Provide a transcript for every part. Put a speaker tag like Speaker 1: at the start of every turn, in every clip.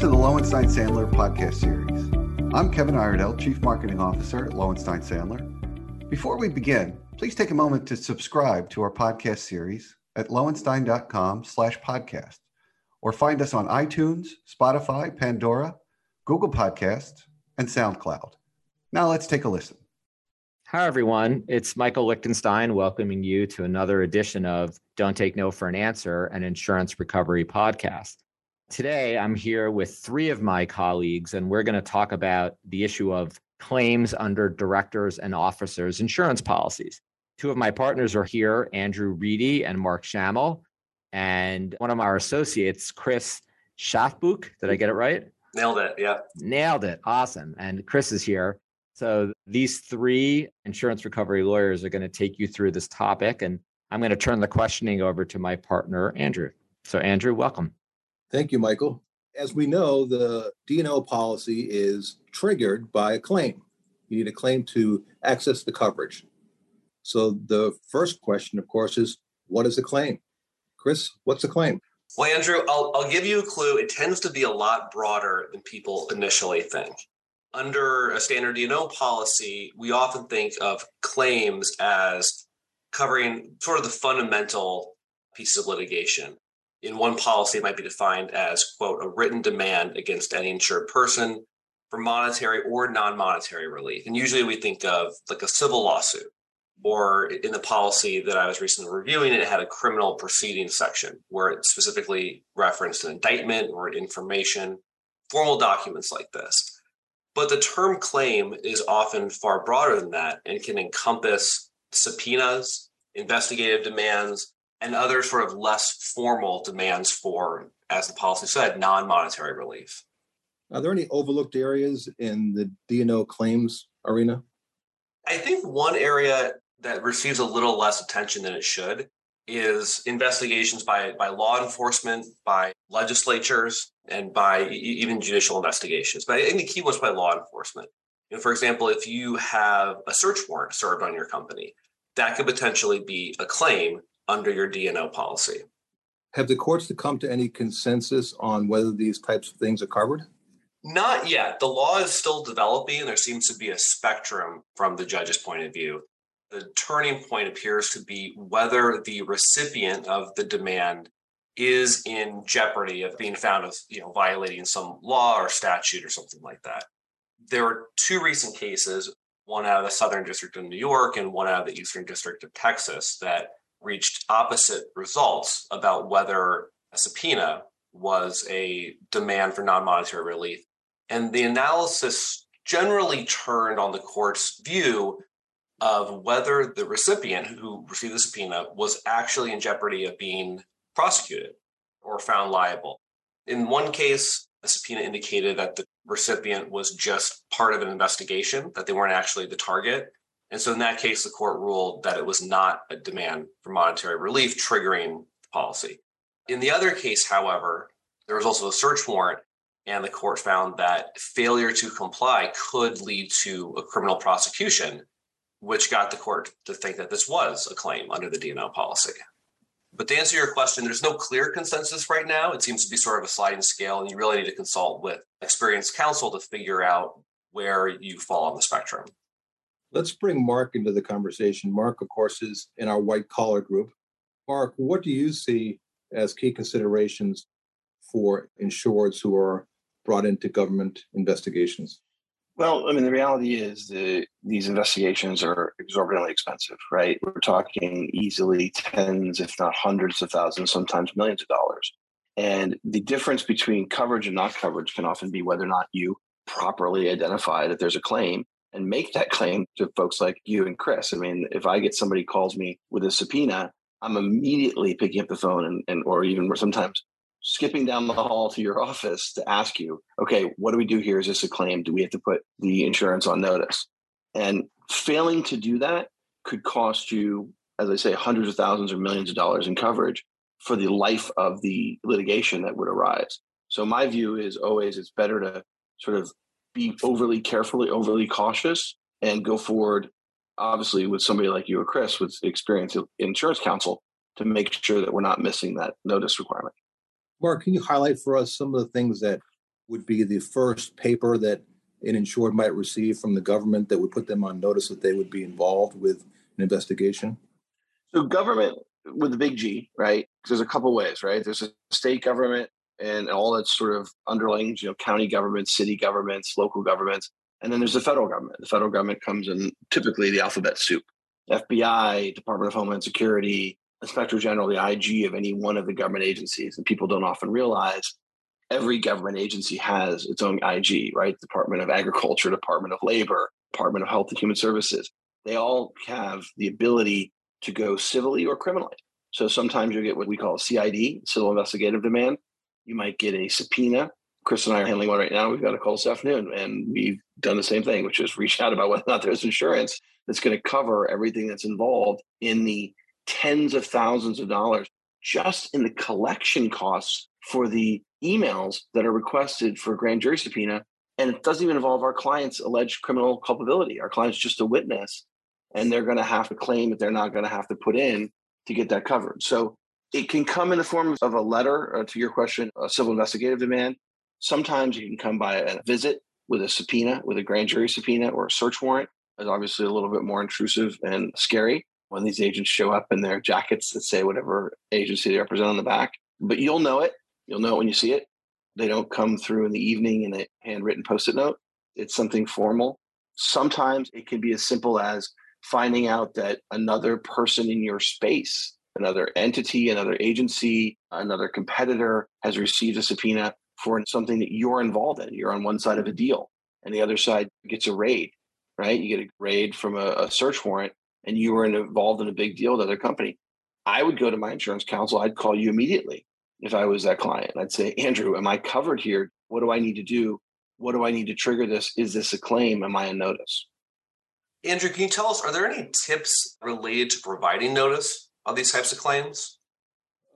Speaker 1: to the Lowenstein Sandler podcast series. I'm Kevin Iredell, Chief Marketing Officer at Lowenstein Sandler. Before we begin, please take a moment to subscribe to our podcast series at lowenstein.com slash podcast or find us on iTunes, Spotify, Pandora, Google Podcasts, and SoundCloud. Now let's take a listen.
Speaker 2: Hi, everyone. It's Michael Lichtenstein welcoming you to another edition of Don't Take No for an Answer, an insurance recovery podcast. Today, I'm here with three of my colleagues, and we're going to talk about the issue of claims under directors and officers' insurance policies. Two of my partners are here, Andrew Reidy and Mark Schamel, and one of our associates, Chris Schafbuch. Did I get it right?
Speaker 3: Nailed it. Yeah.
Speaker 2: Nailed it. Awesome. And Chris is here. So these three insurance recovery lawyers are going to take you through this topic. And I'm going to turn the questioning over to my partner, Andrew. So, Andrew, welcome.
Speaker 4: Thank you, Michael. As we know, the D&O policy is triggered by a claim. You need a claim to access the coverage. So the first question, of course, is what is a claim? Chris, what's a claim?
Speaker 3: Well, Andrew, I'll, I'll give you a clue. It tends to be a lot broader than people initially think. Under a standard D&O policy, we often think of claims as covering sort of the fundamental pieces of litigation in one policy, it might be defined as, quote, a written demand against any insured person for monetary or non monetary relief. And usually we think of like a civil lawsuit, or in the policy that I was recently reviewing, it had a criminal proceeding section where it specifically referenced an indictment or an information, formal documents like this. But the term claim is often far broader than that and can encompass subpoenas, investigative demands, and other sort of less formal demands for, as the policy said, non-monetary relief.
Speaker 4: Are there any overlooked areas in the D&O claims arena?
Speaker 3: I think one area that receives a little less attention than it should is investigations by, by law enforcement, by legislatures, and by even judicial investigations. But I think the key was by law enforcement. You know, for example, if you have a search warrant served on your company, that could potentially be a claim under your D&O policy.
Speaker 4: Have the courts to come to any consensus on whether these types of things are covered?
Speaker 3: Not yet. The law is still developing, and there seems to be a spectrum from the judge's point of view. The turning point appears to be whether the recipient of the demand is in jeopardy of being found as you know violating some law or statute or something like that. There were two recent cases, one out of the Southern District of New York and one out of the Eastern District of Texas, that reached opposite results about whether a subpoena was a demand for non monetary relief. And the analysis generally turned on the court's view of whether the recipient who received the subpoena was actually in jeopardy of being prosecuted or found liable. In one case, a subpoena indicated that the recipient was just part of an investigation, that they weren't actually the target. And so in that case, the court ruled that it was not a demand for monetary relief triggering the policy. In the other case, however, there was also a search warrant, and the court found that failure to comply could lead to a criminal prosecution, which got the court to think that this was a claim under the D&O policy. But to answer your question, there's no clear consensus right now. It seems to be sort of a sliding scale, and you really need to consult with experienced counsel to figure out where you fall on the spectrum.
Speaker 4: Let's bring Mark into the conversation. Mark, of course, is in our white collar group. Mark, what do you see as key considerations for insureds who are brought into government investigations?
Speaker 5: Well, I mean, the reality is that these investigations are exorbitantly expensive, right? We're talking easily tens, if not hundreds of thousands, sometimes millions of dollars. And the difference between coverage and not coverage can often be whether or not you properly identify that there's a claim and make that claim to folks like you and Chris. I mean, if I get somebody calls me with a subpoena, I'm immediately picking up the phone and, and or even sometimes skipping down the hall to your office to ask you, okay, what do we do here? Is this a claim? Do we have to put the insurance on notice? And failing to do that could cost you, as I say, hundreds of thousands or millions of dollars in coverage for the life of the litigation that would arise. So my view is always it's better to sort of be overly carefully, overly cautious, and go forward. Obviously, with somebody like you or Chris with experience in insurance counsel to make sure that we're not missing that notice requirement.
Speaker 4: Mark, can you highlight for us some of the things that would be the first paper that an insured might receive from the government that would put them on notice that they would be involved with an investigation?
Speaker 5: So, government with the big G, right? There's a couple ways, right? There's a state government and all its sort of underlings, you know, county governments, city governments, local governments. And then there's the federal government. The federal government comes in typically the alphabet soup FBI, Department of Homeland Security, Inspector General, the IG of any one of the government agencies. And people don't often realize every government agency has its own IG, right? Department of Agriculture, Department of Labor, Department of Health and Human Services. They all have the ability to go civilly or criminally. So sometimes you get what we call CID, civil investigative demand. You might get a subpoena. Chris and I are handling one right now. We've got a call this afternoon, and we've done the same thing, which is reach out about whether or not there's insurance that's going to cover everything that's involved in the tens of thousands of dollars just in the collection costs for the emails that are requested for a grand jury subpoena. And it doesn't even involve our client's alleged criminal culpability. Our client's just a witness, and they're going to have to claim that they're not going to have to put in to get that covered. So it can come in the form of a letter uh, to your question, a civil investigative demand. Sometimes you can come by a visit with a subpoena, with a grand jury subpoena or a search warrant. Is obviously a little bit more intrusive and scary when these agents show up in their jackets that say whatever agency they represent on the back. But you'll know it. You'll know it when you see it. They don't come through in the evening in a handwritten post-it note. It's something formal. Sometimes it can be as simple as finding out that another person in your space, another entity, another agency, another competitor has received a subpoena for something that you're involved in. You're on one side of a deal and the other side gets a raid, right? You get a raid from a, a search warrant and you were involved in a big deal with other company. I would go to my insurance counsel. I'd call you immediately if I was that client. I'd say, Andrew, am I covered here? What do I need to do? What do I need to trigger this? Is this a claim? Am I a notice?
Speaker 3: Andrew, can you tell us, are there any tips related to providing notice of these types of claims?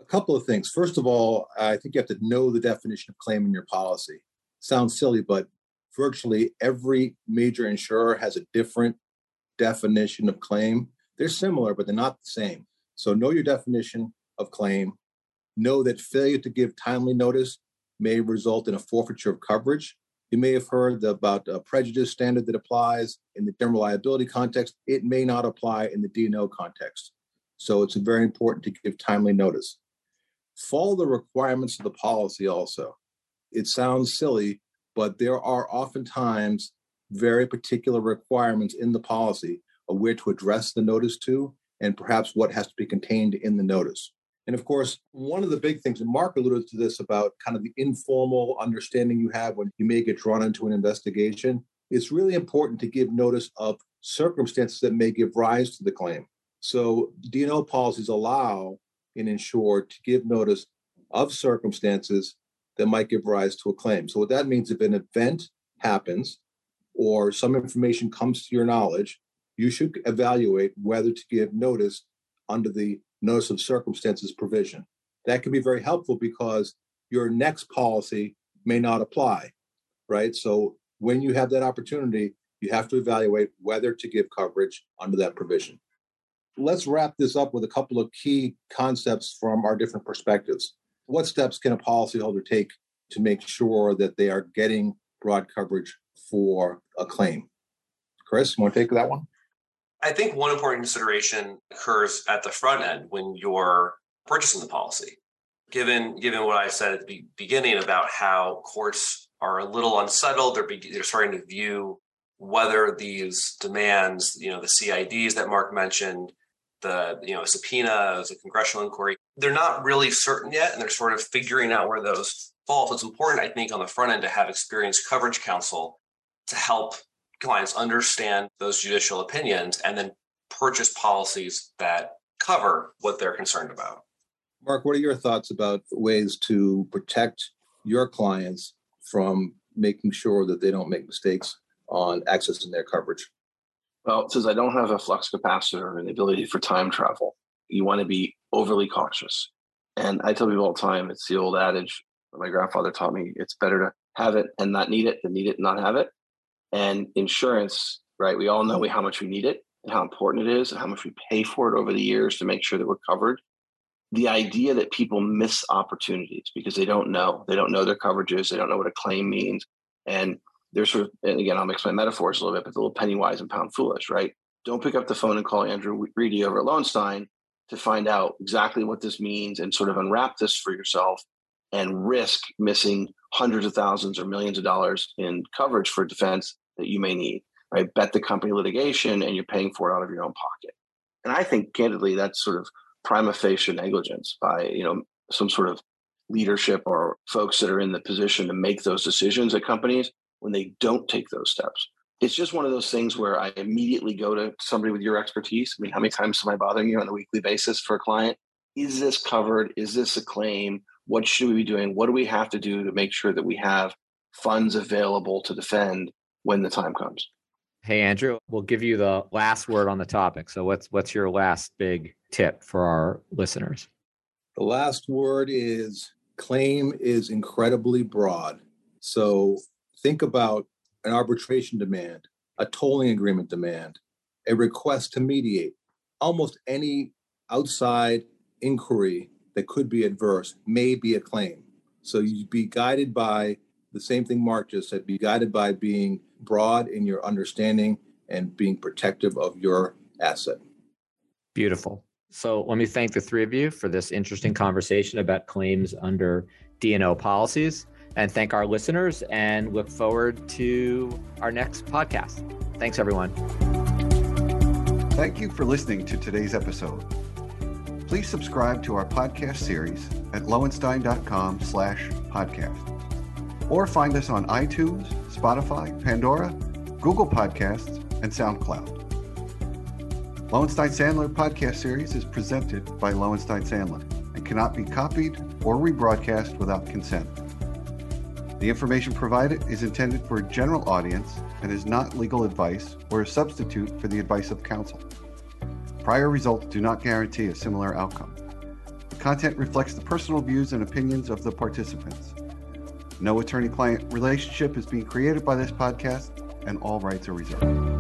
Speaker 4: A couple of things. First of all, I think you have to know the definition of claim in your policy. Sounds silly, but virtually every major insurer has a different definition of claim. They're similar, but they're not the same. So know your definition of claim. Know that failure to give timely notice may result in a forfeiture of coverage. You may have heard about a prejudice standard that applies in the general liability context. It may not apply in the D&O context. So it's very important to give timely notice. Follow the requirements of the policy also. It sounds silly, but there are oftentimes very particular requirements in the policy of where to address the notice to and perhaps what has to be contained in the notice. And of course, one of the big things, and Mark alluded to this about kind of the informal understanding you have when you may get drawn into an investigation, it's really important to give notice of circumstances that may give rise to the claim. So D&O policies allow an insured to give notice of circumstances that might give rise to a claim. So what that means if an event happens or some information comes to your knowledge, you should evaluate whether to give notice under the notice of circumstances provision. That can be very helpful because your next policy may not apply, right? So when you have that opportunity, you have to evaluate whether to give coverage under that provision. Let's wrap this up with a couple of key concepts from our different perspectives. What steps can a policyholder take to make sure that they are getting broad coverage for a claim? Chris, you want to take that one?
Speaker 3: I think one important consideration occurs at the front end when you're purchasing the policy. Given given what I said at the beginning about how courts are a little unsettled, they're they're starting to view whether these demands, you know, the CIDs that Mark mentioned, the you know subpoenas, a congressional inquiry, they're not really certain yet, and they're sort of figuring out where those fall. So it's important, I think, on the front end to have experienced coverage counsel to help clients understand those judicial opinions and then purchase policies that cover what they're concerned about.
Speaker 4: Mark, what are your thoughts about ways to protect your clients from making sure that they don't make mistakes on accessing their coverage?
Speaker 5: Well, it says I don't have a flux capacitor and the ability for time travel, you want to be overly cautious. And I tell people all the time, it's the old adage that my grandfather taught me it's better to have it and not need it than need it and not have it. And insurance, right? We all know how much we need it and how important it is and how much we pay for it over the years to make sure that we're covered. the idea that people miss opportunities because they don't know, they don't know their coverages, they don't know what a claim means. And they're sort of, and again, I'll mix my metaphors a little bit, but a little penny wise and pound foolish, right? Don't pick up the phone and call Andrew Reidy over at Lowenstein to find out exactly what this means and sort of unwrap this for yourself and risk missing hundreds of thousands or millions of dollars in coverage for defense that you may need, right? Bet the company litigation and you're paying for it out of your own pocket. And I think candidly, that's sort of prima facie negligence by, you know, some sort of leadership or folks that are in the position to make those decisions at companies when they don't take those steps. It's just one of those things where I immediately go to somebody with your expertise. I mean, how many times am I bothering you on a weekly basis for a client? Is this covered? Is this a claim? What should we be doing? What do we have to do to make sure that we have funds available to defend when the time comes?
Speaker 2: Hey Andrew, we'll give you the last word on the topic. So what's what's your last big tip for our listeners?
Speaker 4: The last word is claim is incredibly broad. So think about an arbitration demand, a tolling agreement demand, a request to mediate. Almost any outside inquiry that could be adverse may be a claim. So you'd be guided by the same thing Mark just said, be guided by being broad in your understanding and being protective of your asset.
Speaker 2: Beautiful. So let me thank the three of you for this interesting conversation about claims under D&O policies and thank our listeners and look forward to our next podcast. Thanks everyone.
Speaker 1: Thank you for listening to today's episode. Please subscribe to our podcast series at lowenstein.com slash podcast or find us on iTunes, Spotify, Pandora, Google Podcasts, and SoundCloud. Lowenstein Sandler podcast series is presented by Lowenstein Sandler and cannot be copied or rebroadcast without consent. The information provided is intended for a general audience and is not legal advice or a substitute for the advice of counsel. Prior results do not guarantee a similar outcome. The content reflects the personal views and opinions of the participants. No attorney client relationship is being created by this podcast, and all rights are reserved.